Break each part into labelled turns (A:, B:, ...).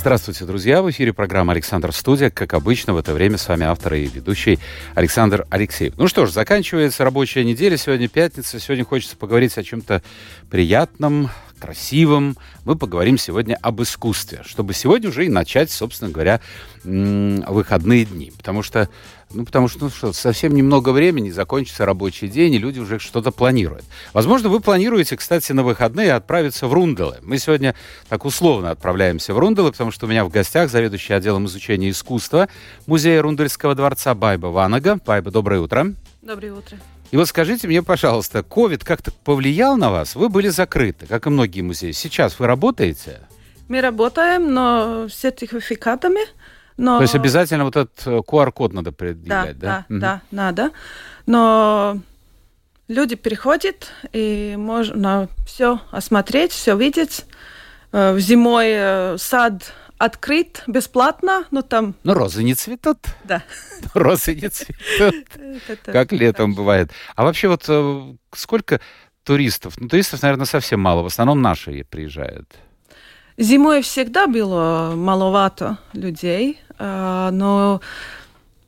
A: Здравствуйте, друзья! В эфире программа «Александр Студия». Как обычно, в это время с вами автор и ведущий Александр Алексеев. Ну что ж, заканчивается рабочая неделя. Сегодня пятница. Сегодня хочется поговорить о чем-то приятном, красивом. Мы поговорим сегодня об искусстве, чтобы сегодня уже и начать, собственно говоря, выходные дни. Потому что ну, потому что, ну что, совсем немного времени, закончится рабочий день, и люди уже что-то планируют. Возможно, вы планируете, кстати, на выходные отправиться в Рунделы. Мы сегодня так условно отправляемся в Рунделы, потому что у меня в гостях заведующий отделом изучения искусства Музея Рундельского дворца Байба Ванага. Байба, доброе утро.
B: Доброе утро.
A: И вот скажите мне, пожалуйста, ковид как-то повлиял на вас? Вы были закрыты, как и многие музеи. Сейчас вы работаете?
B: Мы работаем, но с сертификатами –
A: но... То есть обязательно вот этот QR-код э, надо предъявлять,
B: да? Да, да, угу. да, надо. Но люди переходят, и можно все осмотреть, все видеть. Э, зимой э, сад открыт бесплатно, но там...
A: Но розы не цветут.
B: Да.
A: Розы не цветут, как летом бывает. А вообще вот сколько туристов? Ну, туристов, наверное, совсем мало. В основном наши приезжают.
B: Зимой всегда было маловато людей, а, но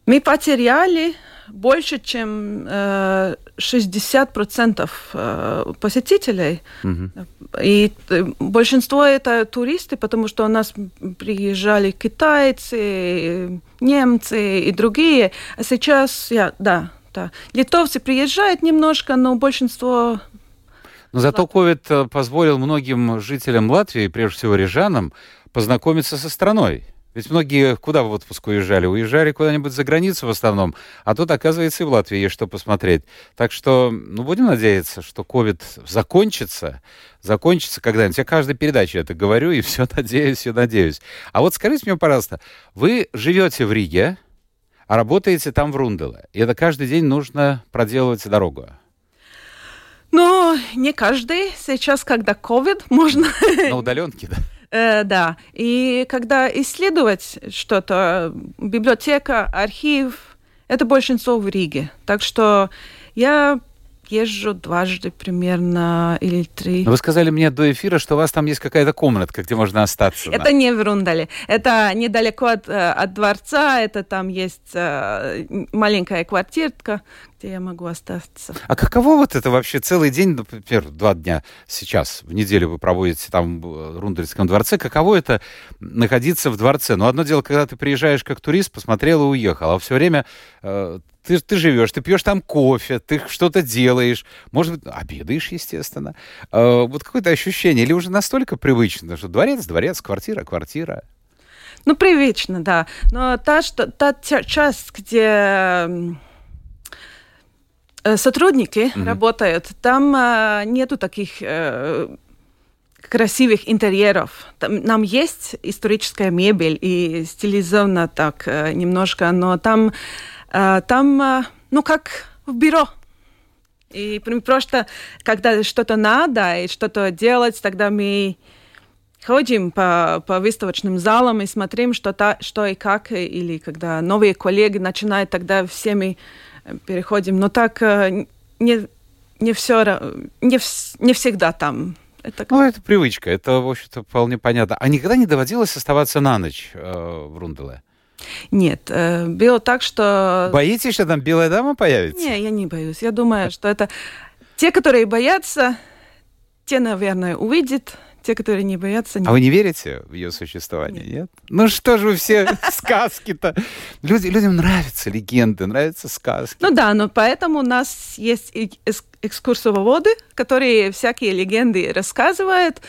B: мы потеряли больше, чем 60% э, э, посетителей. Угу. И э, большинство это туристы, потому что у нас приезжали китайцы, немцы и другие. А сейчас, я, да, да. Литовцы приезжают немножко, но большинство
A: но зато ковид э, позволил многим жителям Латвии, прежде всего рижанам, познакомиться со страной. Ведь многие куда в отпуск уезжали? Уезжали куда-нибудь за границу в основном. А тут, оказывается, и в Латвии есть что посмотреть. Так что, ну, будем надеяться, что ковид закончится. Закончится когда-нибудь. Я каждой передаче это говорю, и все надеюсь, все надеюсь. А вот скажите мне, пожалуйста, вы живете в Риге, а работаете там в Рунделе. И это каждый день нужно проделывать дорогу.
B: Ну, не каждый. Сейчас, когда COVID, можно...
A: На удаленке, да?
B: Э, да. И когда исследовать что-то, библиотека, архив, это большинство в Риге. Так что я езжу дважды примерно или три.
A: Но вы сказали мне до эфира, что у вас там есть какая-то комнатка, где можно остаться.
B: Это да? не в Рундале. Это недалеко от, э, от дворца. Это там есть э, маленькая квартирка, где я могу остаться.
A: А каково вот это вообще целый день, например, два дня сейчас, в неделю вы проводите там в Рундальском дворце, каково это находиться в дворце? Ну, одно дело, когда ты приезжаешь как турист, посмотрел и уехал, а все время э, ты, ты живешь, ты пьешь там кофе, ты что-то делаешь, может быть, обедаешь, естественно. Э, вот какое-то ощущение, или уже настолько привычно, что дворец, дворец, квартира, квартира?
B: Ну, привычно, да. Но та, что, та часть, где Э, сотрудники mm-hmm. работают, там э, нету таких э, красивых интерьеров. Там, нам есть историческая мебель и стилизовано так э, немножко, но там, там э, ну, как в бюро. И просто, когда что-то надо и что-то делать, тогда мы ходим по, по выставочным залам и смотрим, что, та, что и как, или когда новые коллеги начинают, тогда всеми переходим. Но так э, не, не все, не, не всегда там.
A: Это... Ну, это привычка, это, в общем-то, вполне понятно. А никогда не доводилось оставаться на ночь э, в Рунделе?
B: Нет, э, было так, что...
A: Боитесь, что там белая дама появится?
B: Не, я не боюсь. Я думаю, что это те, которые боятся, те, наверное, увидят, те, которые не боятся...
A: Не... А вы не верите в ее существование, нет? нет? Ну что же вы все сказки-то? Люди, людям нравятся легенды, нравятся сказки.
B: Ну да, но поэтому у нас есть экскурсоводы, которые всякие легенды рассказывают,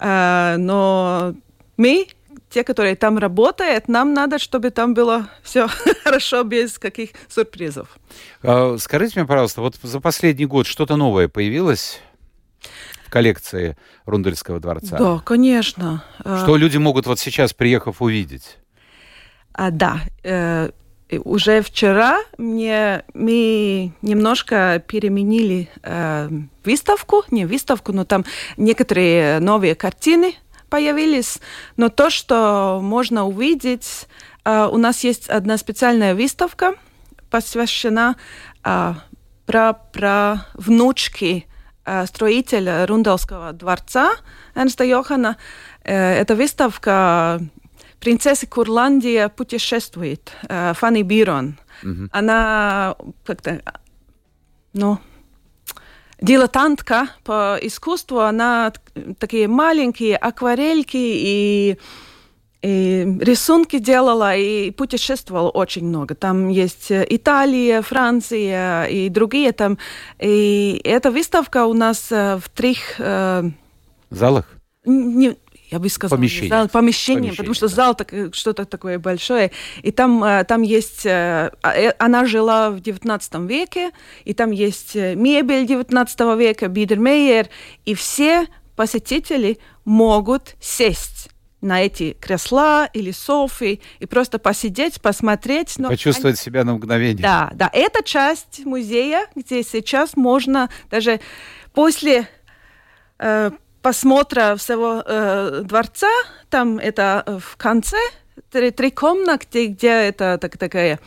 B: э, но мы те, которые там работают, нам надо, чтобы там было все хорошо, без каких сюрпризов.
A: А, скажите мне, пожалуйста, вот за последний год что-то новое появилось коллекции Рундельского дворца?
B: Да, конечно.
A: Что люди могут вот сейчас, приехав, увидеть?
B: А, да. Э, уже вчера мне, мы немножко переменили э, выставку, не выставку, но там некоторые новые картины появились. Но то, что можно увидеть, э, у нас есть одна специальная выставка, посвящена э, про, про внучки э, строителя Рундалского дворца Эрнста Йохана. Эта выставка принцесса Курландия путешествует, Фанни Бирон. Угу. Она как-то, ну, дилетантка по искусству, она такие маленькие акварельки и, и рисунки делала и путешествовала очень много. Там есть Италия, Франция и другие там. И эта выставка у нас э, в трех... Э,
A: залах?
B: Не, я бы сказала,
A: помещение.
B: Зал, помещение, помещение, потому что да. зал так, э, что-то такое большое. И там, э, там есть... Э, она жила в 19 веке, и там есть мебель 19 века, Бидермейер, и все посетители могут сесть на эти кресла или софы и просто посидеть, посмотреть.
A: Но Почувствовать они... себя на мгновение.
B: Да, да. Это часть музея, где сейчас можно даже после э, просмотра всего э, дворца, там это э, в конце, три, три комнаты, где это так, такая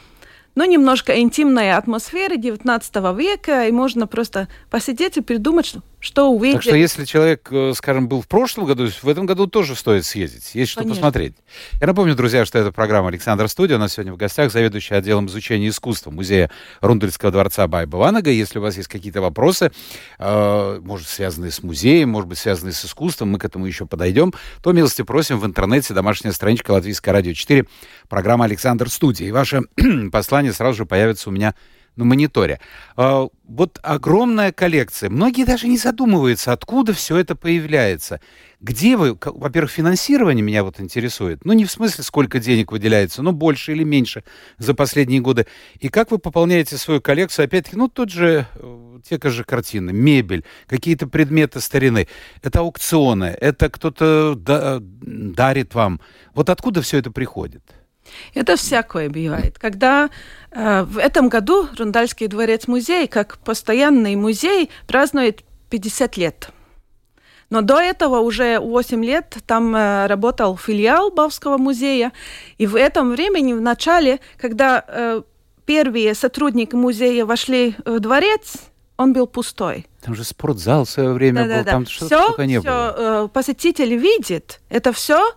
B: но немножко интимная атмосфера 19 века, и можно просто посидеть и придумать, что, что увидеть.
A: Так что если человек, э, скажем, был в прошлом году, в этом году тоже стоит съездить, есть что Конечно. посмотреть. Я напомню, друзья, что это программа «Александр Студия». У нас сегодня в гостях заведующий отделом изучения искусства Музея Рундельского дворца Байба Ванага. Если у вас есть какие-то вопросы, э, может, связанные с музеем, может быть, связанные с искусством, мы к этому еще подойдем, то милости просим в интернете, домашняя страничка Латвийское радио 4, программа «Александр Студия». И ваше послание сразу же появится у меня на мониторе. А, вот огромная коллекция. Многие даже не задумываются, откуда все это появляется. Где вы, во-первых, финансирование меня вот интересует. Ну, не в смысле, сколько денег выделяется, но больше или меньше за последние годы. И как вы пополняете свою коллекцию? Опять-таки, ну, тут же э, те же картины, мебель, какие-то предметы старины. Это аукционы, это кто-то дарит вам. Вот откуда все это приходит?
B: Это всякое бывает. Когда э, в этом году Рундальский дворец-музей, как постоянный музей, празднует 50 лет. Но до этого уже 8 лет там э, работал филиал Бавского музея. И в этом времени, в начале, когда э, первые сотрудники музея вошли в дворец, он был пустой.
A: Там же спортзал в свое время да, был, да, там что-то не
B: все, было. Э, посетитель видит, это все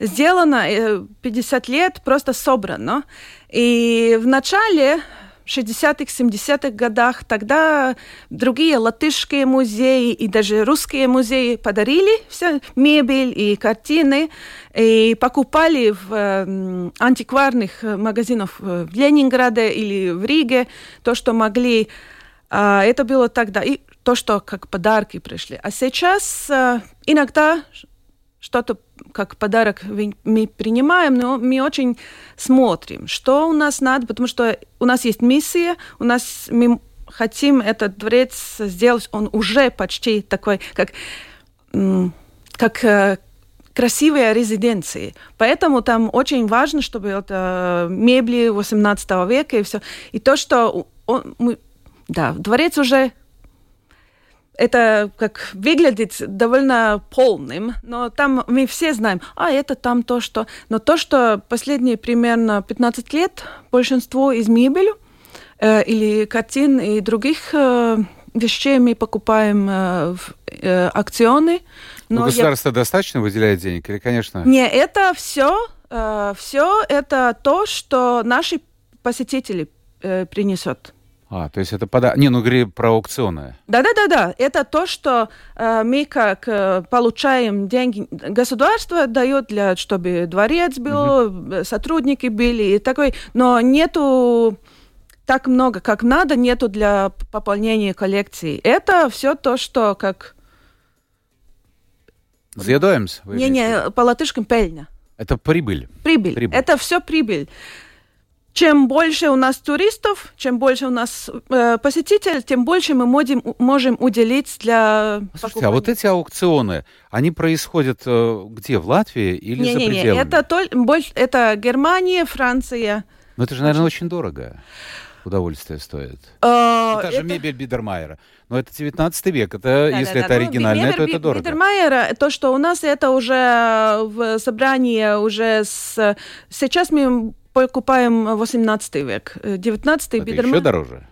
B: сделано 50 э, лет, просто собрано. И в начале 60-х, 70-х годах тогда другие латышские музеи и даже русские музеи подарили все мебель и картины и покупали в э, антикварных магазинах в Ленинграде или в Риге то, что могли. Э, это было тогда. И то, что как подарки пришли. А сейчас э, иногда что-то как подарок мы принимаем, но мы очень смотрим, что у нас надо, потому что у нас есть миссия, у нас мы хотим этот дворец сделать, он уже почти такой, как, как э, красивые резиденции. Поэтому там очень важно, чтобы это мебли 18 века и все. И то, что он, мы, да, дворец уже это как выглядит довольно полным, но там мы все знаем, а это там то, что... Но то, что последние примерно 15 лет большинство из мебели э, или картин и других э, вещей мы покупаем э, в э, акционы.
A: Но ну, государство я... достаточно выделяет денег или, конечно...
B: Не, это все, э, все это то, что наши посетители э, принесут.
A: А, то есть это пода... Не, ну говори про аукционы.
B: Да-да-да-да. Это то, что э, мы как э, получаем деньги. Государство дает, для, чтобы дворец был, угу. сотрудники были и такой. Но нету так много, как надо, нету для пополнения коллекции. Это все то, что как...
A: Съедаемся?
B: Не-не, по латышским пельня.
A: Это прибыль.
B: Прибыль. прибыль. Это все прибыль чем больше у нас туристов, чем больше у нас э, посетителей, тем больше мы можем, можем уделить для
A: Слушайте, а вот эти аукционы, они происходят э, где, в Латвии или не, за
B: не,
A: пределами?
B: Не, это, толь, больше, это Германия, Франция.
A: Но это же, наверное, очень дорого удовольствие стоит.
B: Э,
A: Это же мебель Бидермайера. Но это 19 век. Это,
B: Да,
A: если
B: да,
A: это
B: да. Ну,
A: оригинально,
B: Мебель
A: то это дорого.
B: Бидермайера, то, что у нас это уже в собрании уже с... Сейчас мы покупаем 18 век. 19
A: Это
B: Бидермайер.
A: еще дороже.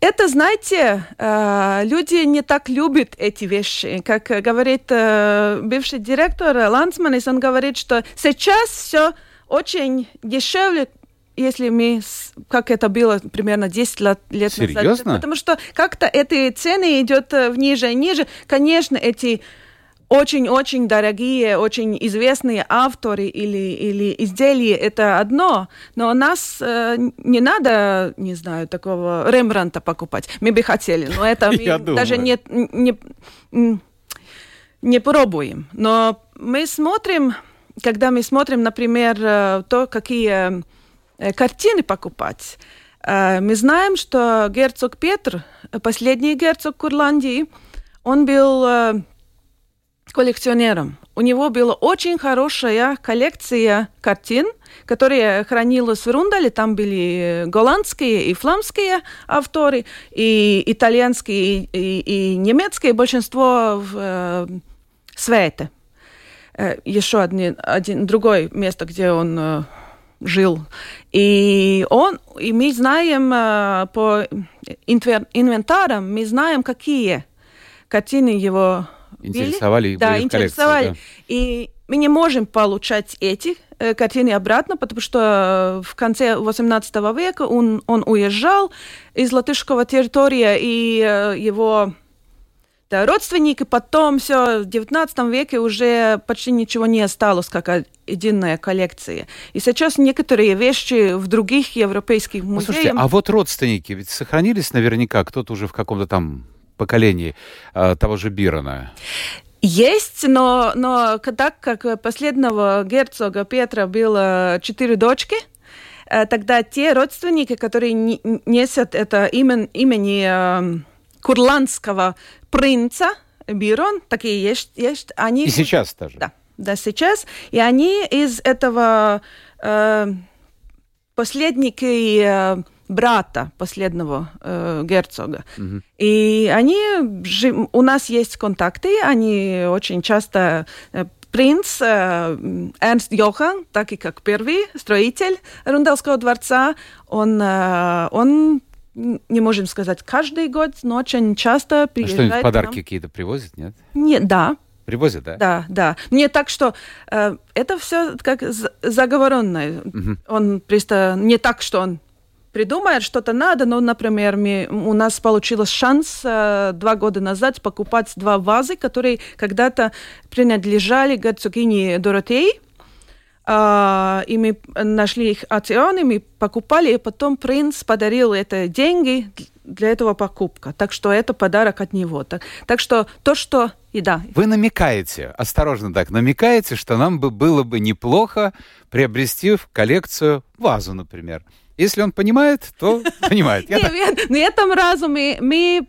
B: Это, знаете, э, люди не так любят эти вещи. Как э, говорит э, бывший директор Лансманис, он говорит, что сейчас все очень дешевле, если мы, как это было примерно 10 лет, назад.
A: Серьезно?
B: Потому что как-то эти цены идет э, в ниже и ниже. Конечно, эти очень-очень дорогие, очень известные авторы или, или изделия это одно, но у нас э, не надо, не знаю, такого Рембранта покупать. Мы бы хотели, но это мы даже не, не, не пробуем. Но мы смотрим, когда мы смотрим, например, э, то, какие э, картины покупать, э, мы знаем, что герцог Петр, последний герцог Курландии, он был коллекционером. У него была очень хорошая коллекция картин, которые хранилась в Рундале. Там были голландские и фламские авторы, и итальянские, и, и- немецкие, большинство в э, Свете. Э, еще один, один другое место, где он э, жил. И он, и мы знаем э, по инвентарам, мы знаем, какие картины его.
A: Интересовали и
B: да, интересовали.
A: да.
B: И мы не можем получать эти э, картины обратно, потому что э, в конце 18 века он, он уезжал из латышского территория, и э, его да, родственники потом все в 19 веке уже почти ничего не осталось, как единая коллекция. И сейчас некоторые вещи в других европейских музеях...
A: слушайте, а вот родственники ведь сохранились наверняка, кто-то уже в каком-то там поколении а, того же Бирона.
B: Есть, но, но так как последнего герцога Петра было четыре дочки, э, тогда те родственники, которые не- несут это имен, имени э, курландского принца Бирон, такие есть, есть они...
A: И сейчас тоже.
B: Да, да, сейчас. И они из этого э, последники э, брата последнего э, герцога. И они, у нас есть контакты, они очень часто э, принц э, Эрнст Йохан, так и как первый строитель Рундальского дворца, он, э, он не можем сказать каждый год, но очень часто
A: А
B: приезжает.
A: что-нибудь
B: к
A: подарки какие-то привозят, нет?
B: Нет, да,
A: Привозят, да?
B: да, да. Не так, что э, это все как за- заговоренное. Он просто не так, что он придумает что-то надо, но, например, мы, у нас получилось шанс э, два года назад покупать два вазы, которые когда-то принадлежали герцогине Доротеи. А, и мы нашли их аукционы, мы покупали, и потом принц подарил это деньги для этого покупка. Так что это подарок от него. Так, так что то, что... И да,
A: Вы намекаете, осторожно так, намекаете, что нам бы было бы неплохо приобрести в коллекцию вазу, например. Если он понимает, то понимает.
B: На этом разу мы,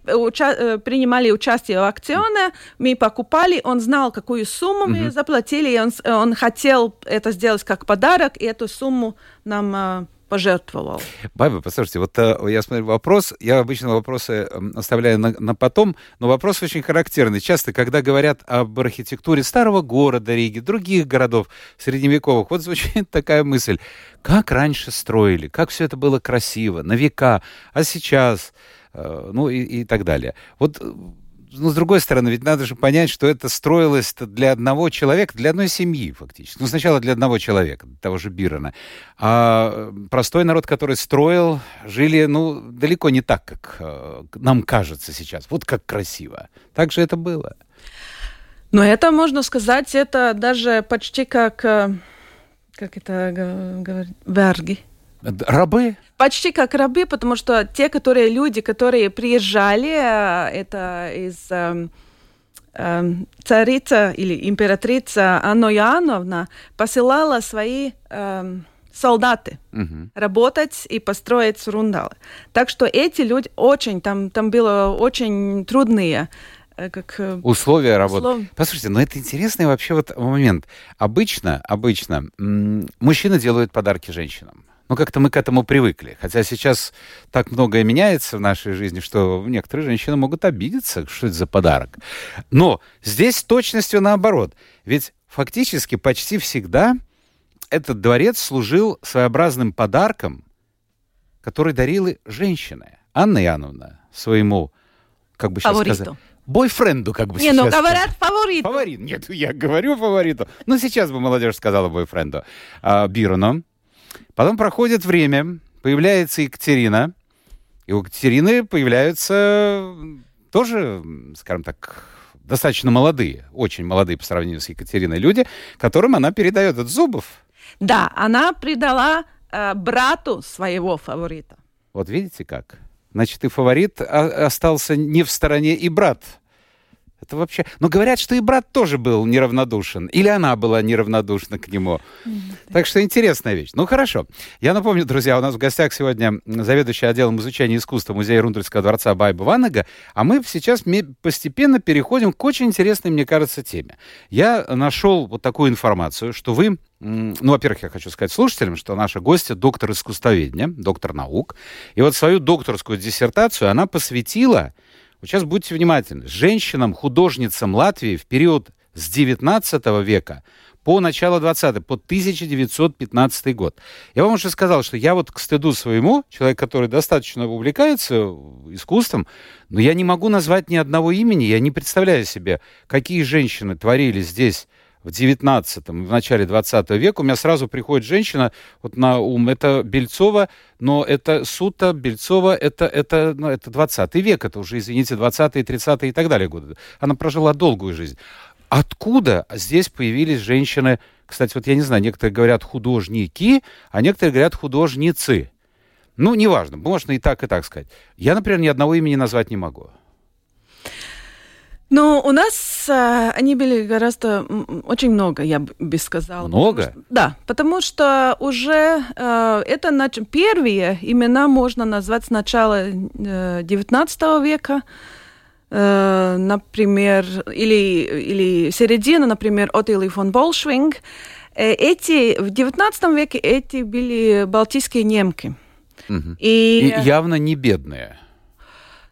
B: уча- э, принимали участие в акционе, мы покупали, он знал, какую сумму мы заплатили, и он хотел это сделать как подарок, и эту сумму нам э, пожертвовал.
A: Баба, послушайте, вот э, я смотрю вопрос, я обычно вопросы м, оставляю на, на потом, но вопрос очень характерный. Часто, когда говорят об архитектуре старого города Риги, других городов средневековых, вот звучит такая мысль, как раньше строили, как все это было красиво, на века, а сейчас, э, ну и, и так далее. Вот э, ну, с другой стороны, ведь надо же понять, что это строилось для одного человека, для одной семьи фактически. Ну, сначала для одного человека, того же Бирона. А э, простой народ, который строил, жили, ну, далеко не так, как э, нам кажется сейчас. Вот как красиво. Так же это было.
B: Но это, можно сказать, это даже почти как, э, как это говорит, верги.
A: Рабы?
B: Почти как рабы, потому что те, которые люди, которые приезжали, э, это из эм, эм, царица или императрица Анна Иоанновна посылала свои эм, солдаты
A: Мгм.
B: работать и построить рундалы. Так что эти люди очень, там, там было очень трудные, э, как э,
A: Условия работы.
B: Услов-
A: Послушайте, ну это интересный вообще вот момент. Обычно, обычно мужчины делают подарки женщинам. Ну, как-то мы к этому привыкли. Хотя сейчас так многое меняется в нашей жизни, что некоторые женщины могут обидеться, что это за подарок. Но здесь с точностью наоборот. Ведь фактически почти всегда этот дворец служил своеобразным подарком, который дарила женщина. Анна Яновна своему, как бы сейчас
B: Фавориту.
A: сказать, бойфренду, как бы
B: Не,
A: сейчас
B: ну говорят фаворит.
A: Фаворит. Нет, я говорю фавориту. Ну, сейчас бы молодежь сказала бойфренду. А, Бирону. Потом проходит время, появляется Екатерина. И у Екатерины появляются тоже, скажем так, достаточно молодые, очень молодые по сравнению с Екатериной люди, которым она передает от зубов.
B: Да, она предала э, брату своего фаворита.
A: Вот видите как? Значит, и фаворит а- остался не в стороне, и брат. Это вообще... Но говорят, что и брат тоже был неравнодушен. Или она была неравнодушна к нему. Так что интересная вещь. Ну, хорошо. Я напомню, друзья, у нас в гостях сегодня заведующий отделом изучения искусства Музея Рундельского дворца Байба Ванага, а мы сейчас постепенно переходим к очень интересной, мне кажется, теме. Я нашел вот такую информацию, что вы... Ну, во-первых, я хочу сказать слушателям, что наша гостья доктор искусствоведения, доктор наук. И вот свою докторскую диссертацию она посвятила вот сейчас будьте внимательны. Женщинам-художницам Латвии в период с 19 века по начало 20 по 1915 год. Я вам уже сказал, что я вот к стыду своему, человек, который достаточно увлекается искусством, но я не могу назвать ни одного имени, я не представляю себе, какие женщины творили здесь в 19 в начале 20 века, у меня сразу приходит женщина вот на ум, это Бельцова, но это Сута, Бельцова, это, это, ну, это 20 век, это уже, извините, 20-е, 30-е и так далее годы. Она прожила долгую жизнь. Откуда здесь появились женщины, кстати, вот я не знаю, некоторые говорят художники, а некоторые говорят художницы. Ну, неважно, можно и так, и так сказать. Я, например, ни одного имени назвать не могу.
B: Ну, у нас э, они были гораздо очень много, я бы сказала.
A: Много?
B: Потому что- да, потому что уже э, это нач- первые имена можно назвать с начала э, 19 века. Э, например, или, или середина, например, Отили фон Болшвинг. Э, эти, в 19 веке эти были балтийские немки.
A: Мгм.
B: И,
A: И явно не бедные.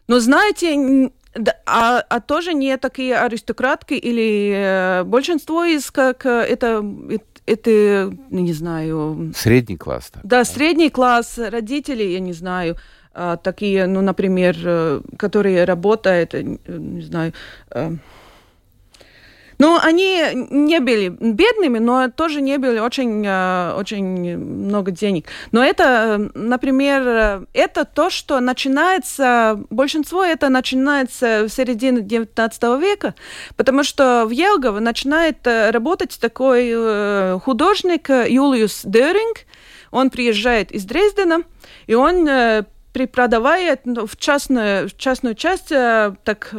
B: ну, знаете, да, а, а тоже не такие аристократки или э, большинство из как э, это это, это, ну, не знаю,
A: Средний класс. Так.
B: да, средний класс родителей, я не знаю, а, такие, ну, например, э, которые работают, э, не знаю. Ну, они не были бедными, но тоже не были очень, э, очень много денег. Но это, э, например, э, это то, что начинается, большинство это начинается в середине 19 века, потому что в Елгово начинает работать такой художник Юлиус Деринг. Он приезжает из Дрездена, и он преподавает ну, в частную, в частную часть так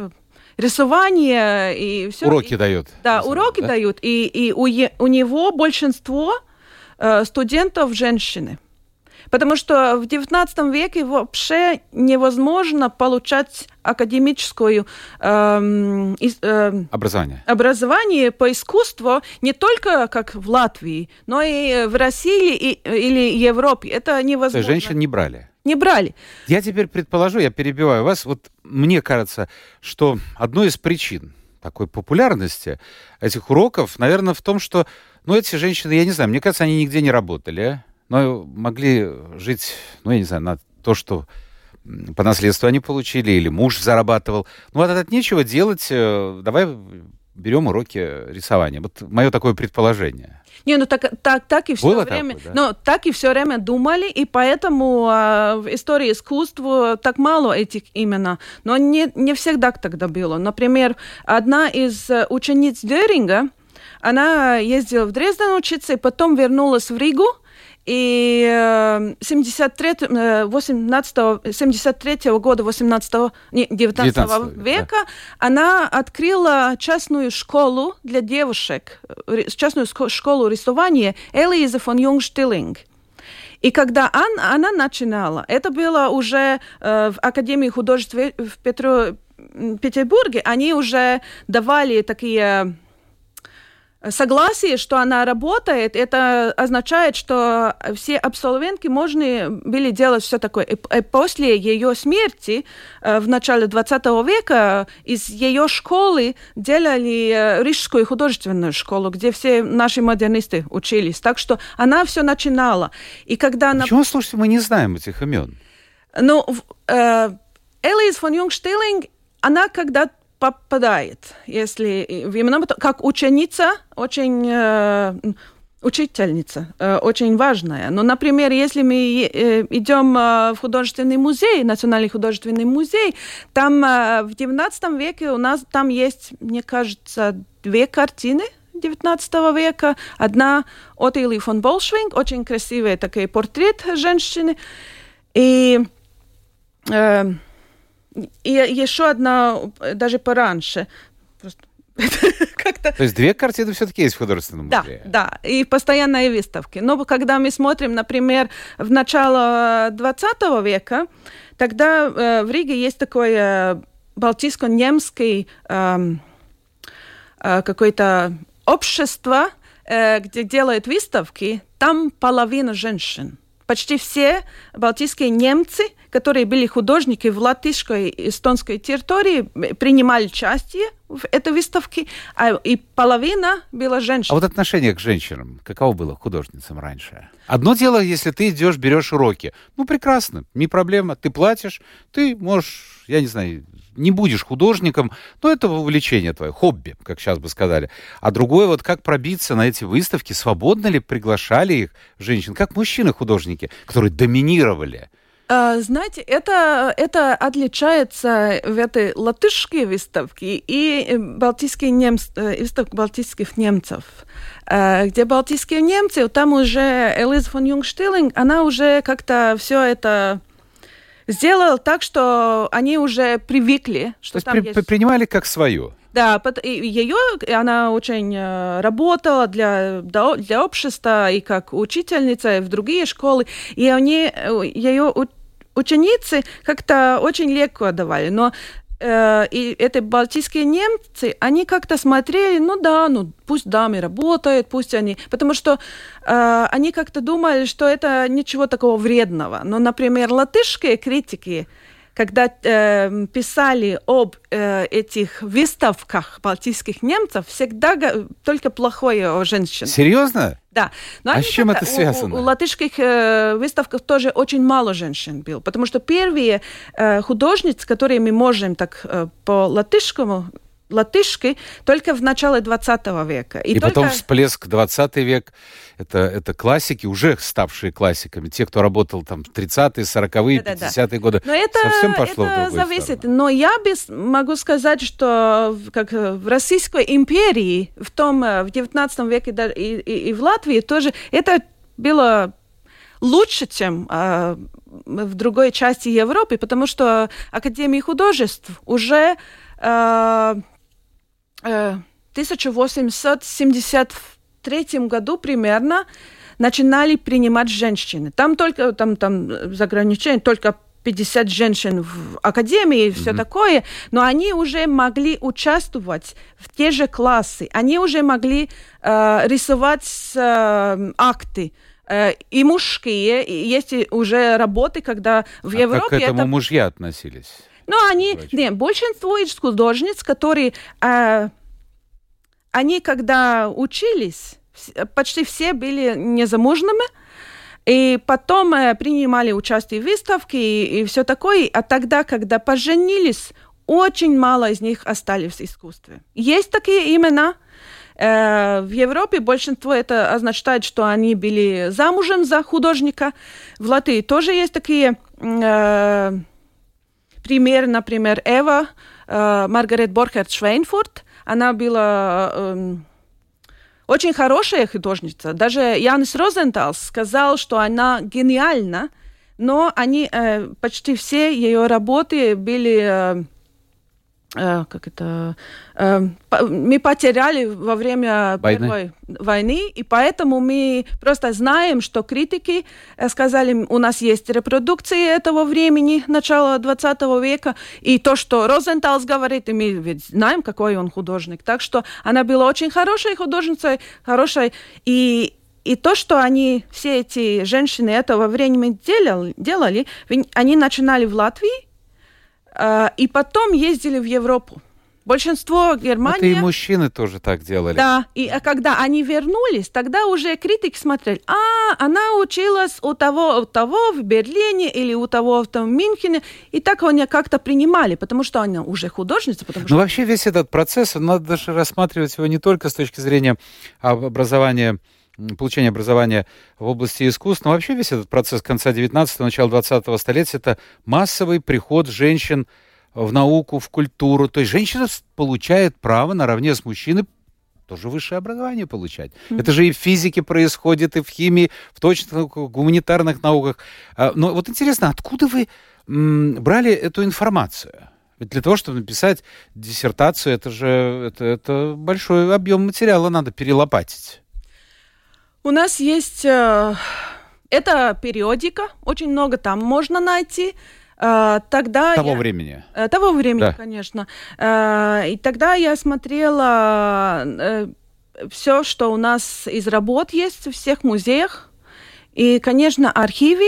B: рисование и все.
A: Уроки дает.
B: Да,
A: самом
B: уроки
A: да?
B: дают, и, и у, е- у него большинство э, студентов женщины. Потому что в XIX веке вообще невозможно получать академическую эм, эм,
A: Образование.
B: образование по искусству не только как в Латвии, но и в России и, или Европе. Это
A: То
B: невозможно.
A: есть женщин не брали.
B: Не брали.
A: Я теперь предположу, я перебиваю вас, вот мне кажется, что одной из причин такой популярности этих уроков, наверное, в том, что, ну, эти женщины, я не знаю, мне кажется, они нигде не работали, но могли жить, ну, я не знаю, на то, что по наследству они получили, или муж зарабатывал. Ну, вот от нечего делать, э, давай берем уроки рисования. Вот мое такое предположение.
B: Не, ну так, так, так и все
A: Было
B: время,
A: такое, да?
B: ну, так и все время думали, и поэтому а, в истории искусства так мало этих именно. Но не, не всегда тогда было. Например, одна из э, учениц Деринга, она ездила в Дрезден учиться, и потом вернулась в Ригу, и э, 73, э, 18, 73 года 18, не, 19,
A: 19 века,
B: века она открыла частную школу для девушек, э, частную школу рисования Элиза фон Юнгштиллинг. И когда он- она начинала, это было уже э, в Академии художеств в м, Петербурге, они уже давали такие согласие, что она работает, это означает, что все абсолвентки можно были делать все такое. И после ее смерти э, в начале 20 века из ее школы делали э, Рижскую художественную школу, где все наши модернисты учились. Так что она все начинала. И когда она...
A: Почему, слушайте, мы не знаем этих имен?
B: Ну, э, Элиз фон Юнгштиллинг, она когда попадает, если именно как ученица, очень э, учительница, э, очень важная. Но, например, если мы э, идем э, в художественный музей, Национальный художественный музей, там э, в XIX веке у нас там есть, мне кажется, две картины XIX века. Одна от Или фон Болшвинг, очень красивый такой портрет женщины. И э, и еще одна, даже пораньше.
A: как-то... То есть две картины все-таки есть в художественном
B: музее? Да, да, и постоянные выставки. Но когда мы смотрим, например, в начало 20 века, тогда э, в Риге есть такое балтийско-немский э, э, какое-то общество, э, где делают выставки, там половина женщин. Почти все балтийские немцы – которые были художники в латышской и эстонской территории, принимали участие в этой выставке, а и половина была женщин.
A: А вот отношение к женщинам, каково было к художницам раньше? Одно дело, если ты идешь, берешь уроки. Ну, прекрасно, не проблема. Ты платишь, ты можешь, я не знаю, не будешь художником, но это увлечение твое, хобби, как сейчас бы сказали. А другое, вот как пробиться на эти выставки, свободно ли приглашали их женщин, как мужчины-художники, которые доминировали –
B: знаете, это, это отличается в этой латышской выставке и балтийские немцы, э, выставка балтийских немцев э, где балтийские немцы, там уже Элиза фон Юнгштиллинг, она уже как-то все это сделала так, что они уже привыкли, что
A: То там есть... При, принимали как свое.
B: Да, ее она очень э, работала для, для общества и как учительница и в другие школы, и они ее ученицы как-то очень легко давали, но э, и эти балтийские немцы, они как-то смотрели, ну да, ну пусть дамы работают, пусть они, потому что э, они как-то думали, что это ничего такого вредного. Но, например, латышские критики, когда э, писали об э, этих выставках балтийских немцев, всегда только плохое о женщинах.
A: Серьезно?
B: Да.
A: Но а с чем это связано?
B: У, у латышских э, выставках тоже очень мало женщин было, потому что первые э, художницы, которые мы можем так э, по латышскому латышской только в начале 20 века.
A: И, и только... потом всплеск 20 век, это, это классики, уже ставшие классиками. Те, кто работал там 30-е, 40-е, 50-е годы,
B: Но это, совсем пошло это в зависит. Сторону. Но я могу сказать, что как в Российской империи, в том, э, в 19 веке и, и, и в Латвии тоже это было лучше, чем э, в другой части Европы, потому что Академия художеств уже э, 1873 э, году примерно начинали принимать женщины. Там только там, там заграничение, только 50 женщин в академии и все mm-hmm. такое, но они уже могли участвовать в те же классы, они уже могли э, рисовать э, акты. Э, и мужские, есть уже работы, когда в а Европе...
A: Как к этому это... мужья относились?
B: Но они, не, большинство из художниц, которые, э, они когда учились, почти все были незамужными, и потом э, принимали участие в выставке и, и все такое. А тогда, когда поженились, очень мало из них остались в искусстве. Есть такие имена. Э, в Европе большинство это означает, что они были замужем за художника. В Латвии тоже есть такие э, пример, например, Эва, Маргарет Борхерт Швейнфурт, она была э, очень хорошая художница. Даже Янис Розенталс сказал, что она гениальна, но они, э, почти все ее работы были Э, как это, э, мы потеряли во время
A: Войны.
B: Первой войны, и поэтому мы просто знаем, что критики э, сказали, у нас есть репродукции этого времени, начала 20 века, и то, что Розенталс говорит, и мы ведь знаем, какой он художник. Так что она была очень хорошей художницей, хорошей, и и то, что они, все эти женщины этого времени делали, делали они начинали в Латвии, и потом ездили в Европу. Большинство Германии... Это
A: и мужчины тоже так делали.
B: Да, и а когда они вернулись, тогда уже критики смотрели, а, она училась у того, у того в Берлине или у того в том Мюнхене, и так они как-то принимали, потому что она уже художница. Потому
A: ну,
B: что...
A: Но вообще весь этот процесс, надо даже рассматривать его не только с точки зрения образования получения образования в области искусств, но вообще весь этот процесс конца 19-го, начала 20-го столетия, это массовый приход женщин в науку, в культуру. То есть женщина получает право наравне с мужчиной тоже высшее образование получать. Mm-hmm. Это же и в физике происходит, и в химии, в точных гуманитарных науках. А, но вот интересно, откуда вы брали эту информацию? Ведь для того, чтобы написать диссертацию, это же это, это большой объем материала надо перелопатить.
B: У нас есть... Э, это периодика, очень много там можно найти. Э, тогда
A: того
B: я,
A: времени.
B: Э, того времени, да. конечно. Э, и тогда я смотрела э, все, что у нас из работ есть в всех музеях. И, конечно, архивы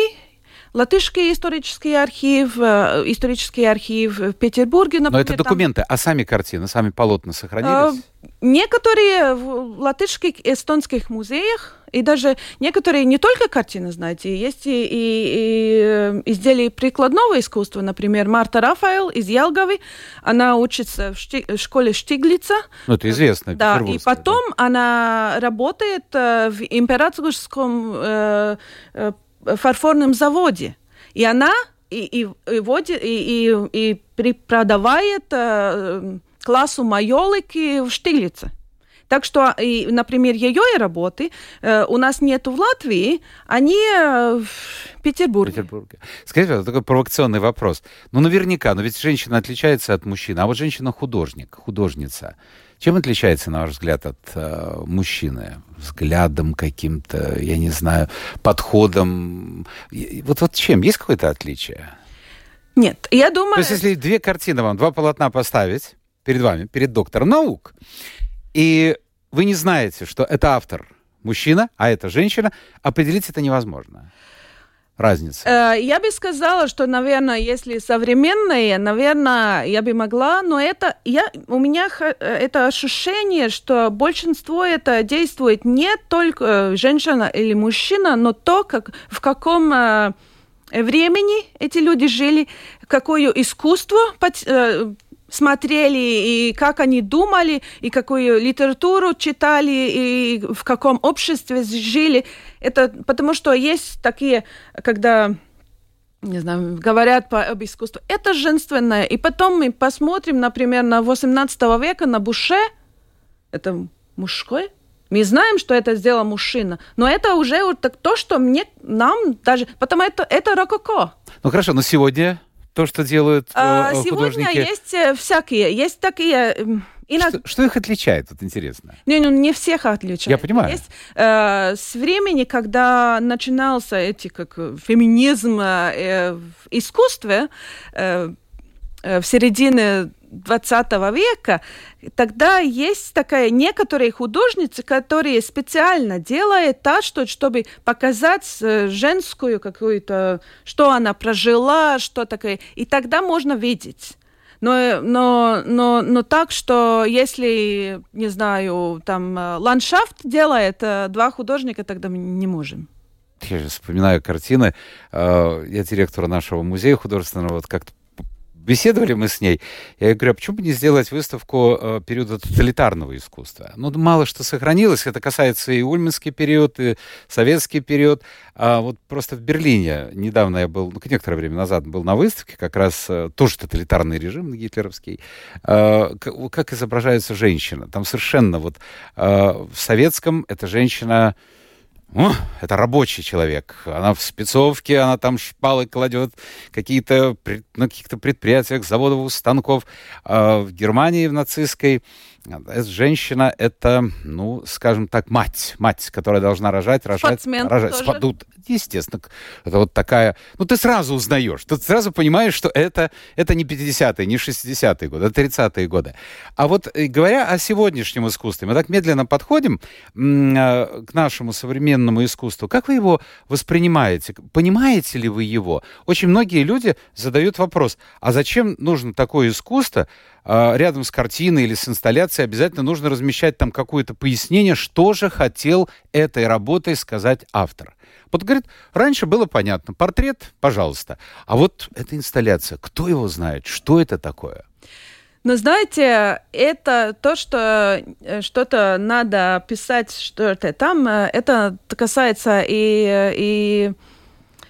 B: Латышский исторический архив, э, исторический архив в Петербурге,
A: например. Но это документы, там... а сами картины, сами полотна сохранились?
B: А, некоторые в латышских, эстонских музеях, и даже некоторые не только картины, знаете, есть и, и, и э, изделия прикладного искусства. Например, Марта Рафаэл из Ялговы, она учится в, Шти, в школе Штиглица.
A: Ну, это известно.
B: Да, и потом да. она работает в императорском э, фарфорном заводе. И она и, и, и, водит, и, и, и преподавает э, классу майолики в Штиглице. Так что, и, например, ее работы э, у нас нет в Латвии, они э, в Петербурге.
A: Петербурге. Скажите, вот такой провокационный вопрос. Ну, наверняка, но ведь женщина отличается от мужчины, а вот женщина-художник, художница. Чем отличается, на ваш взгляд, от э, мужчины? Взглядом каким-то, я не знаю, подходом? Вот, вот чем? Есть какое-то отличие?
B: Нет, я думаю...
A: То есть, если две картины вам, два полотна поставить перед вами, перед доктором наук, и вы не знаете, что это автор мужчина, а это женщина, определить это невозможно разница?
B: Э, я бы сказала, что, наверное, если современные, наверное, я бы могла, но это я, у меня э, это ощущение, что большинство это действует не только э, женщина или мужчина, но то, как, в каком времени эти люди жили, какое искусство смотрели, и как они думали, и какую литературу читали, и в каком обществе жили. Это потому что есть такие, когда не знаю, говорят по, об искусстве. Это женственное. И потом мы посмотрим, например, на 18 века, на Буше. Это мужской. Мы знаем, что это сделал мужчина, но это уже вот так, то, что мне, нам даже... Потому это, это рококо.
A: Ну хорошо, но сегодня то, что делают а,
B: э,
A: художники?
B: Сегодня есть э, всякие, есть такие...
A: Иногда... Что, что их отличает, вот интересно?
B: Не, ну, не всех отличает.
A: Я понимаю.
B: Есть, э, с времени, когда начинался эти, как феминизм э, в искусстве, э, э в середине 20 века, тогда есть такая некоторые художницы, которые специально делают так, что, чтобы показать э, женскую какую-то, что она прожила, что такое. И тогда можно видеть. Но, но, но, но так, что если, не знаю, там э, ландшафт делает э, два художника, тогда мы не можем.
A: Я же вспоминаю картины. Я директора нашего музея художественного вот как-то беседовали мы с ней. Я говорю, а почему бы не сделать выставку э, периода тоталитарного искусства? Ну, мало что сохранилось. Это касается и ульманский период, и советский период. А вот просто в Берлине недавно я был, ну, некоторое время назад был на выставке, как раз э, тоже тоталитарный режим гитлеровский. Э, как, изображается женщина. Там совершенно вот э, в советском эта женщина о, это рабочий человек. Она в спецовке, она там шпалы кладет, какие-то на каких-то предприятиях, заводов, станков. А в Германии, в нацистской, женщина — это, ну, скажем так, мать. Мать, которая должна рожать, рожать,
B: Спортсмен
A: рожать.
B: тоже.
A: Спа- ну, естественно, это вот такая... Ну, ты сразу узнаешь, ты сразу понимаешь, что это, это не 50-е, не 60-е годы, это 30-е годы. А вот э, говоря о сегодняшнем искусстве, мы так медленно подходим э, к нашему современному искусству. Как вы его воспринимаете? Понимаете ли вы его? Очень многие люди задают вопрос, а зачем нужно такое искусство, а, рядом с картиной или с инсталляцией обязательно нужно размещать там какое-то пояснение, что же хотел этой работой сказать автор. Вот, говорит, раньше было понятно, портрет, пожалуйста, а вот эта инсталляция, кто его знает, что это такое?
B: Но знаете, это то, что э, что-то надо писать, что-то там, э, это касается и, и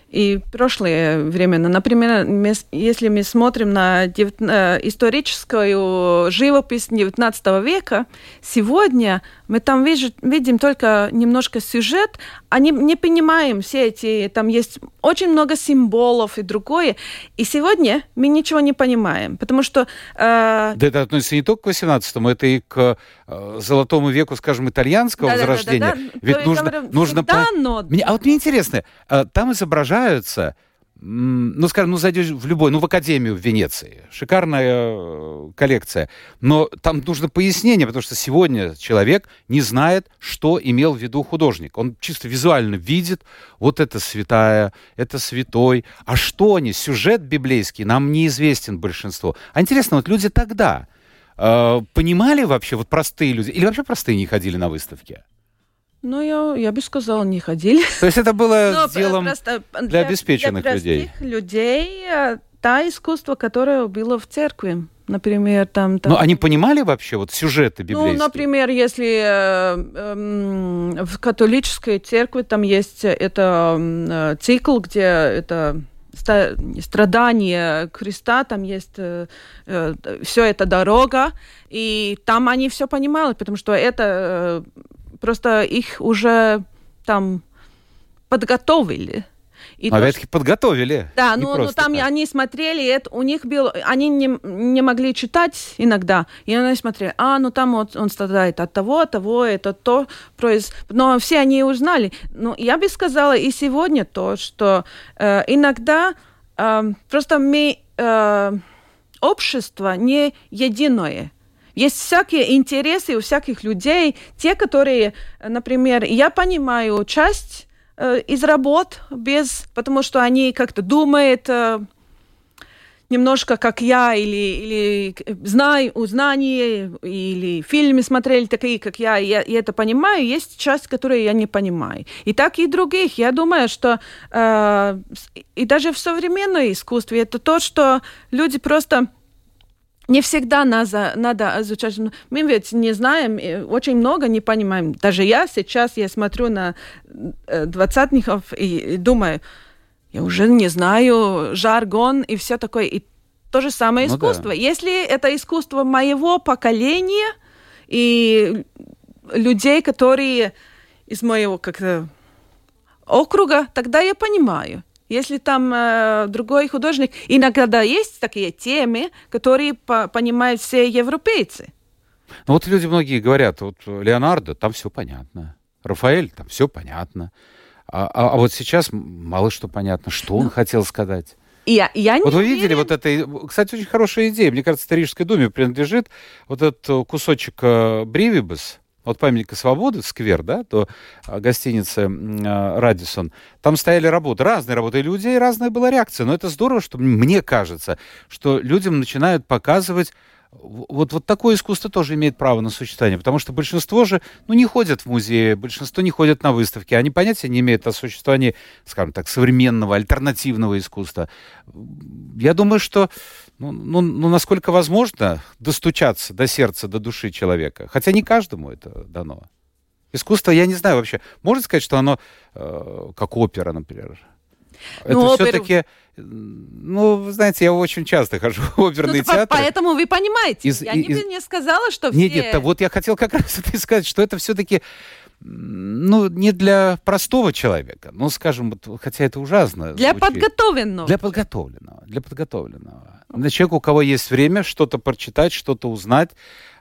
B: и прошлое времена. Например, если мы смотрим на историческую живопись XIX века, сегодня мы там видим только немножко сюжет, а не, понимаем все эти, там есть очень много символов и другое. И сегодня мы ничего не понимаем, потому что...
A: Э... Да это относится не только к 18-му, это и к э, золотому веку, скажем, итальянского да, возрождения. Да, да, да. Ведь нужно... Говорю, нужно по... но... А вот мне интересно, э, там изображаются ну, скажем, ну, зайдешь в любой, ну, в Академию в Венеции. Шикарная э, коллекция. Но там нужно пояснение, потому что сегодня человек не знает, что имел в виду художник. Он чисто визуально видит, вот это святая, это святой. А что они? Сюжет библейский нам неизвестен большинство. А интересно, вот люди тогда э, понимали вообще, вот простые люди, или вообще простые не ходили на выставки?
B: Ну, я, я бы сказала, не ходили.
A: То есть это было Но делом для, для обеспеченных
B: для
A: людей?
B: людей э, та искусство, которое было в церкви. Например, там... там...
A: Но они понимали вообще вот сюжеты ну, библейские?
B: Ну, например, если э, э, в католической церкви там есть это э, цикл, где это страдания Христа, там есть э, э, все это дорога, и там они все понимали, потому что это э, просто их уже там подготовили.
A: И Опять-таки то, подготовили.
B: Да, ну, ну там так. они смотрели, это у них был, они не, не могли читать иногда, и они смотрели, а, ну там вот он страдает от того, от того, это то, произ... но все они узнали. Ну, я бы сказала и сегодня то, что э, иногда э, просто мы, э, общество не единое. Есть всякие интересы у всяких людей, те, которые, например, я понимаю часть э, из работ без, потому что они как-то думают э, немножко как я, или, или знаю, узнание, или фильмы смотрели такие, как я, я, я это понимаю, есть часть, которую я не понимаю. И так и других. Я думаю, что э, и даже в современном искусстве это то, что люди просто не всегда надо, надо изучать. Мы ведь не знаем, очень много не понимаем. Даже я сейчас, я смотрю на э, двадцатников и, и думаю, я уже не знаю жаргон и все такое. И то же самое ну искусство. Да. Если это искусство моего поколения и людей, которые из моего как-то округа, тогда я понимаю. Если там э, другой художник, иногда есть такие темы, которые по понимают все европейцы.
A: Ну вот люди многие говорят, вот Леонардо, там все понятно. Рафаэль, там все понятно. А, а, а вот сейчас мало что понятно, что он ну, хотел сказать.
B: Я, я
A: вот вы видели вот это, кстати, очень хорошая идея. Мне кажется, Рижской думе принадлежит вот этот кусочек э, Бривибус, от памятника свободы, сквер, да, до а, гостиницы а, Радисон, там стояли работы, разные работы, и людей разная была реакция. Но это здорово, что мне кажется, что людям начинают показывать вот, вот такое искусство тоже имеет право на существование, потому что большинство же ну, не ходят в музеи, большинство не ходят на выставки, они понятия не имеют о существовании, скажем так, современного, альтернативного искусства. Я думаю, что ну, ну, ну, насколько возможно достучаться до сердца, до души человека, хотя не каждому это дано. Искусство, я не знаю вообще, можно сказать, что оно э, как опера, например? Это
B: Ну,
A: все-таки, ну, вы знаете, я очень часто хожу в оперные
B: Ну,
A: театры.
B: Поэтому вы понимаете.
A: Из-
B: я не,
A: из-
B: не сказала, что
A: Нет,
B: все...
A: нет, да вот я хотел как раз это сказать, что это все-таки ну, не для простого человека. Ну, скажем, вот, хотя это ужасно.
B: Для
A: звучит.
B: подготовленного.
A: Для подготовленного. Для подготовленного. Для человека, у кого есть время что-то прочитать, что-то узнать.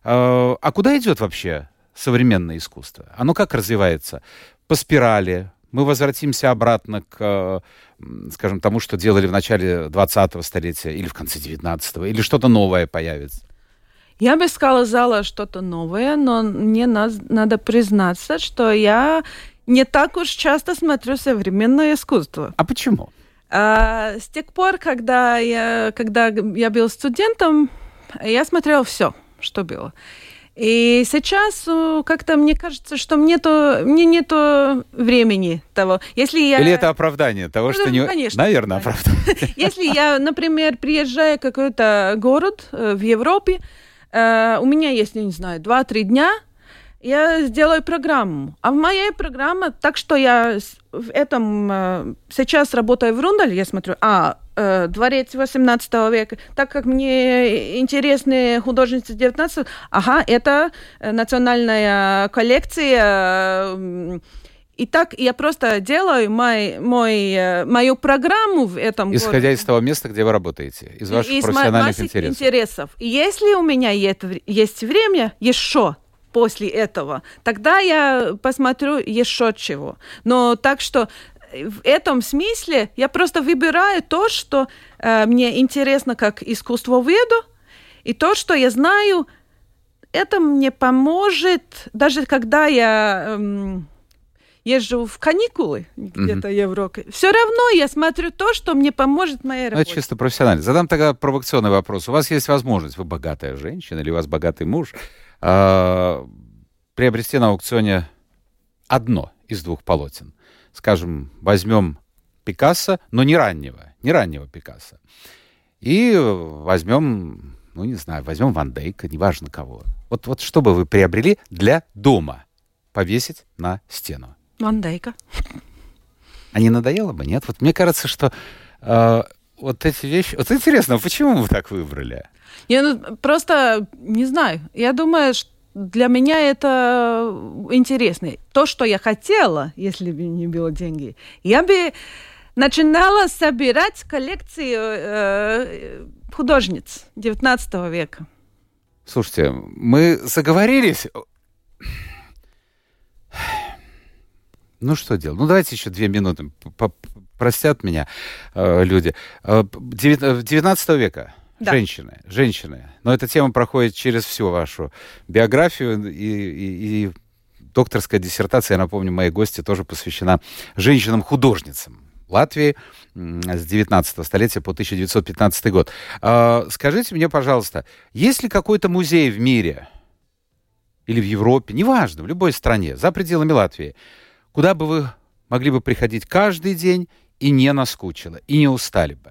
A: Э, А куда идет вообще современное искусство? Оно как развивается? По спирали. Мы возвратимся обратно к, э, скажем, тому, что делали в начале 20-го столетия или в конце 19-го, или что-то новое появится.
B: Я бы сказала что-то новое, но мне надо признаться, что я не так уж часто смотрю современное искусство.
A: А почему?
B: А, с тех пор, когда я, когда я был студентом, я смотрел все, что было. И сейчас э, как-то мне кажется, что мне, то, мне нету времени того. Если я...
A: Или это оправдание того,
B: Ну,
A: что не...
B: конечно.
A: Наверное, оправдание.
B: Если я, например, приезжаю в какой-то город э, в Европе, э, у меня есть, я не знаю, 2-3 дня, я сделаю программу. А в моей программе, так что я в этом э, сейчас работаю в Рундале, я смотрю, а, э, дворец 18 века, так как мне интересны художницы 19 ага, это э, национальная коллекция, и так я просто делаю мой, мой, мою программу в этом
A: Исходя
B: городе.
A: из того места, где вы работаете, из ваших
B: Из
A: профессиональных интересов.
B: интересов. Если у меня есть, есть время еще после этого, тогда я посмотрю еще чего. Но так что э, в этом смысле я просто выбираю то, что э, мне интересно как искусствоведу, и то, что я знаю, это мне поможет, даже когда я эм, езжу в каникулы где-то в Европе, все равно я смотрю то, что мне поможет моей
A: Ну, это
B: работе.
A: чисто профессионально. Задам тогда провокационный вопрос. У вас есть возможность, вы богатая женщина или у вас богатый муж, а, приобрести на аукционе одно из двух полотен. Скажем, возьмем Пикассо, но не раннего, не раннего Пикассо. И возьмем, ну, не знаю, возьмем Ван Дейка, неважно кого. Вот, вот что бы вы приобрели для дома повесить на стену?
B: Ван Дейка.
A: А не надоело бы, нет? Вот мне кажется, что э, вот эти вещи... Вот интересно, а почему вы так выбрали?
B: Я ну, просто не знаю. Я думаю, что для меня это интересно. То, что я хотела, если бы не было деньги, я бы начинала собирать коллекции э, художниц 19 века.
A: Слушайте, мы заговорились. Ну что делать? Ну давайте еще две минуты. Простят меня э, люди. Э, девят- э, 19 века.
B: Да.
A: Женщины. Женщины. Но эта тема проходит через всю вашу биографию. И, и- и докторская диссертация, я напомню, моей гости тоже посвящена женщинам-художницам. Латвии с 19 столетия по 1915 год. А, Скажите мне, пожалуйста, есть ли какой-то музей в мире или в Европе, неважно, в любой стране, за пределами Латвии, куда бы вы могли бы приходить каждый день и не наскучило, и не устали бы?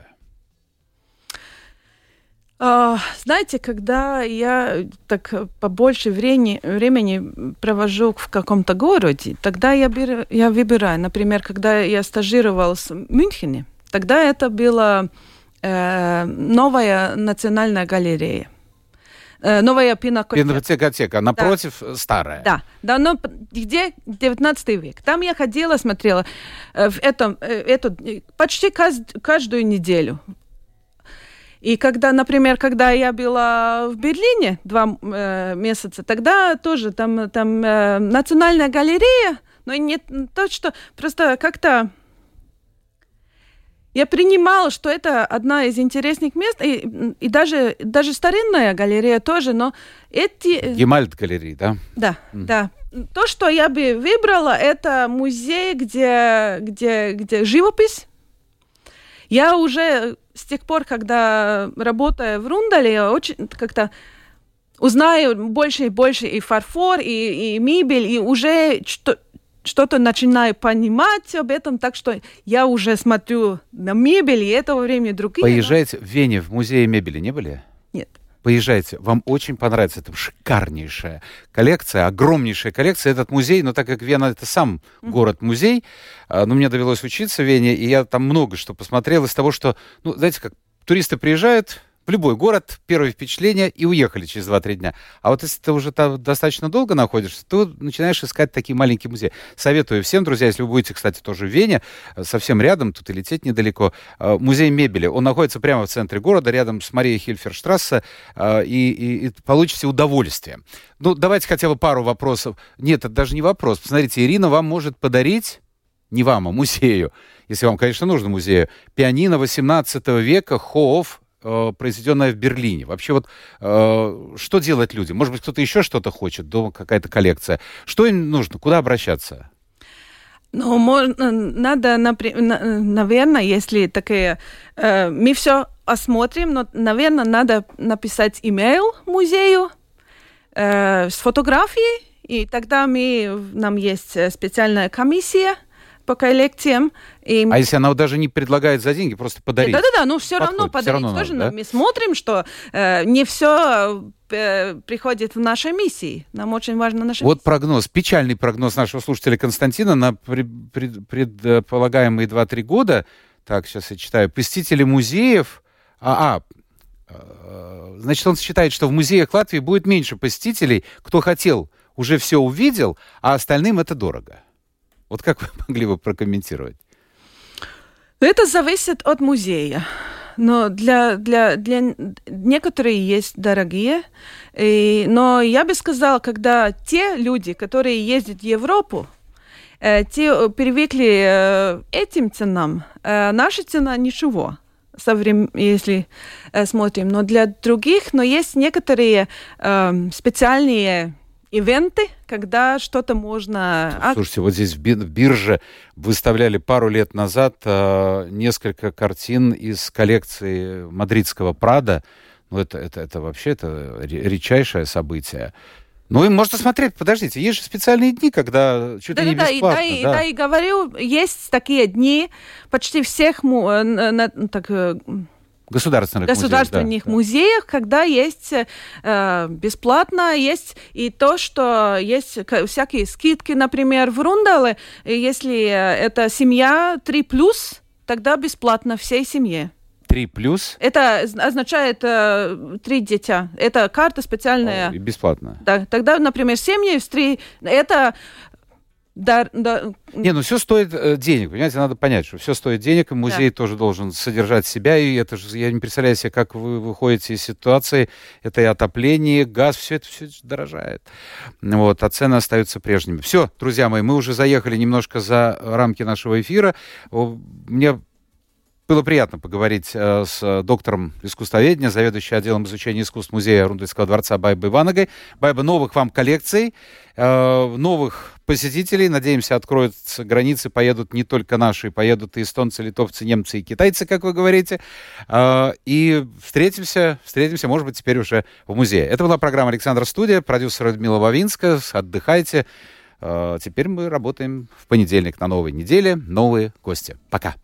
B: А, знаете, когда я так побольше времени, времени провожу в каком-то городе, тогда я, беру, я выбираю. Например, когда я стажировалась в Мюнхене, тогда это была э, новая национальная галерея. Э, новая пинакотека.
A: Пинакотека, напротив старая.
B: Да, да, но где 19 век? Там я ходила, смотрела э, в этом, э, эту, э, почти кажд- каждую неделю. И когда, например, когда я была в Берлине два э, месяца, тогда тоже там, там э, национальная галерея, но не то, что просто как-то я принимала, что это одна из интересных мест, и, и даже, даже старинная галерея тоже, но эти...
A: Гемальт галереи, да?
B: Да, да. То, что я бы выбрала, это музей, где, где, где живопись. Я уже с тех пор, когда работаю в Рундале, я очень как-то узнаю больше и больше и фарфор, и, и мебель, и уже что, что-то начинаю понимать об этом, так что я уже смотрю на мебель, и этого времени другие. но-
A: Поезжайте в Вене, в музее мебели не были?
B: Нет.
A: Поезжайте, вам очень понравится. Это шикарнейшая коллекция, огромнейшая коллекция. Этот музей, но так как Вена это сам город-музей, а, ну, мне довелось учиться в Вене, и я там много что посмотрел из того, что, ну, знаете, как туристы приезжают, в любой город, первое впечатление, и уехали через 2-3 дня. А вот если ты уже там достаточно долго находишься, то начинаешь искать такие маленькие музеи. Советую всем, друзья, если вы будете, кстати, тоже в Вене, э, совсем рядом, тут и лететь недалеко, э, музей мебели. Он находится прямо в центре города, рядом с Марией Хильферштрассе, э, и, и, и получите удовольствие. Ну, давайте хотя бы пару вопросов. Нет, это даже не вопрос. Посмотрите, Ирина вам может подарить не вам, а музею, если вам, конечно, нужно музею, пианино 18 века Хоов э, произведенная в Берлине. Вообще вот э, что делать люди? Может быть, кто-то еще что-то хочет, дома какая-то коллекция. Что им нужно? Куда обращаться?
B: Ну, можно, надо, наверное, если такие... Э, мы все осмотрим, но, наверное, надо написать имейл музею э, с фотографией, и тогда мы, нам есть специальная комиссия, по коллекциям.
A: И... А если она даже не предлагает за деньги, просто подарить?
B: Да-да-да, ну все равно подарить все равно тоже. Надо, да? Мы смотрим, что э, не все э, приходит в нашей миссии. Нам очень важно наша
A: Вот миссия. прогноз, печальный прогноз нашего слушателя Константина на пред, пред, предполагаемые 2-3 года. Так, сейчас я читаю. Посетители музеев... А, а, э, значит, он считает, что в музеях Латвии будет меньше посетителей, кто хотел, уже все увидел, а остальным это дорого. Вот как вы могли бы прокомментировать?
B: Это зависит от музея. Но для, для, для некоторые есть дорогие. И, но я бы сказала, когда те люди, которые ездят в Европу, э, те привыкли э, этим ценам, э, наша цена ничего со времен, если э, смотрим. Но для других, но есть некоторые э, специальные ивенты, когда что-то можно...
A: Слушайте, вот здесь в бирже выставляли пару лет назад э, несколько картин из коллекции мадридского Прада. Ну, это, это, это вообще это редчайшее событие. Ну, и можно смотреть, подождите, есть же специальные дни, когда чуть
B: да,
A: ли не
B: да,
A: бесплатно.
B: Да, да, да, и говорю, есть такие дни почти всех на, на, так, э,
A: государственных,
B: государственных музеях, да, когда есть э, бесплатно, есть и то, что есть всякие скидки, например, в Рундале, если это семья 3+, тогда бесплатно всей семье.
A: 3 плюс?
B: Это означает э, три дитя. Это карта специальная.
A: О, и бесплатно.
B: Да. Тогда, например, семьи с три... Это да, да.
A: Не, ну все стоит э, денег, понимаете, надо понять, что все стоит денег, и музей да. тоже должен содержать себя, и это же, я не представляю себе, как вы выходите из ситуации, это и отопление, газ, все это все дорожает, вот, а цены остаются прежними. Все, друзья мои, мы уже заехали немножко за рамки нашего эфира, мне было приятно поговорить э, с доктором искусствоведения, заведующей отделом изучения искусств музея Рундельского дворца Байбой Ванагой. Байба, новых вам коллекций, э, новых посетителей. Надеемся, откроются границы, поедут не только наши, поедут и эстонцы, литовцы, немцы и китайцы, как вы говорите. Э, и встретимся, встретимся, может быть, теперь уже в музее. Это была программа «Александр Студия», продюсер Людмила Вавинска. Отдыхайте. Э, теперь мы работаем в понедельник на новой неделе. Новые гости. Пока.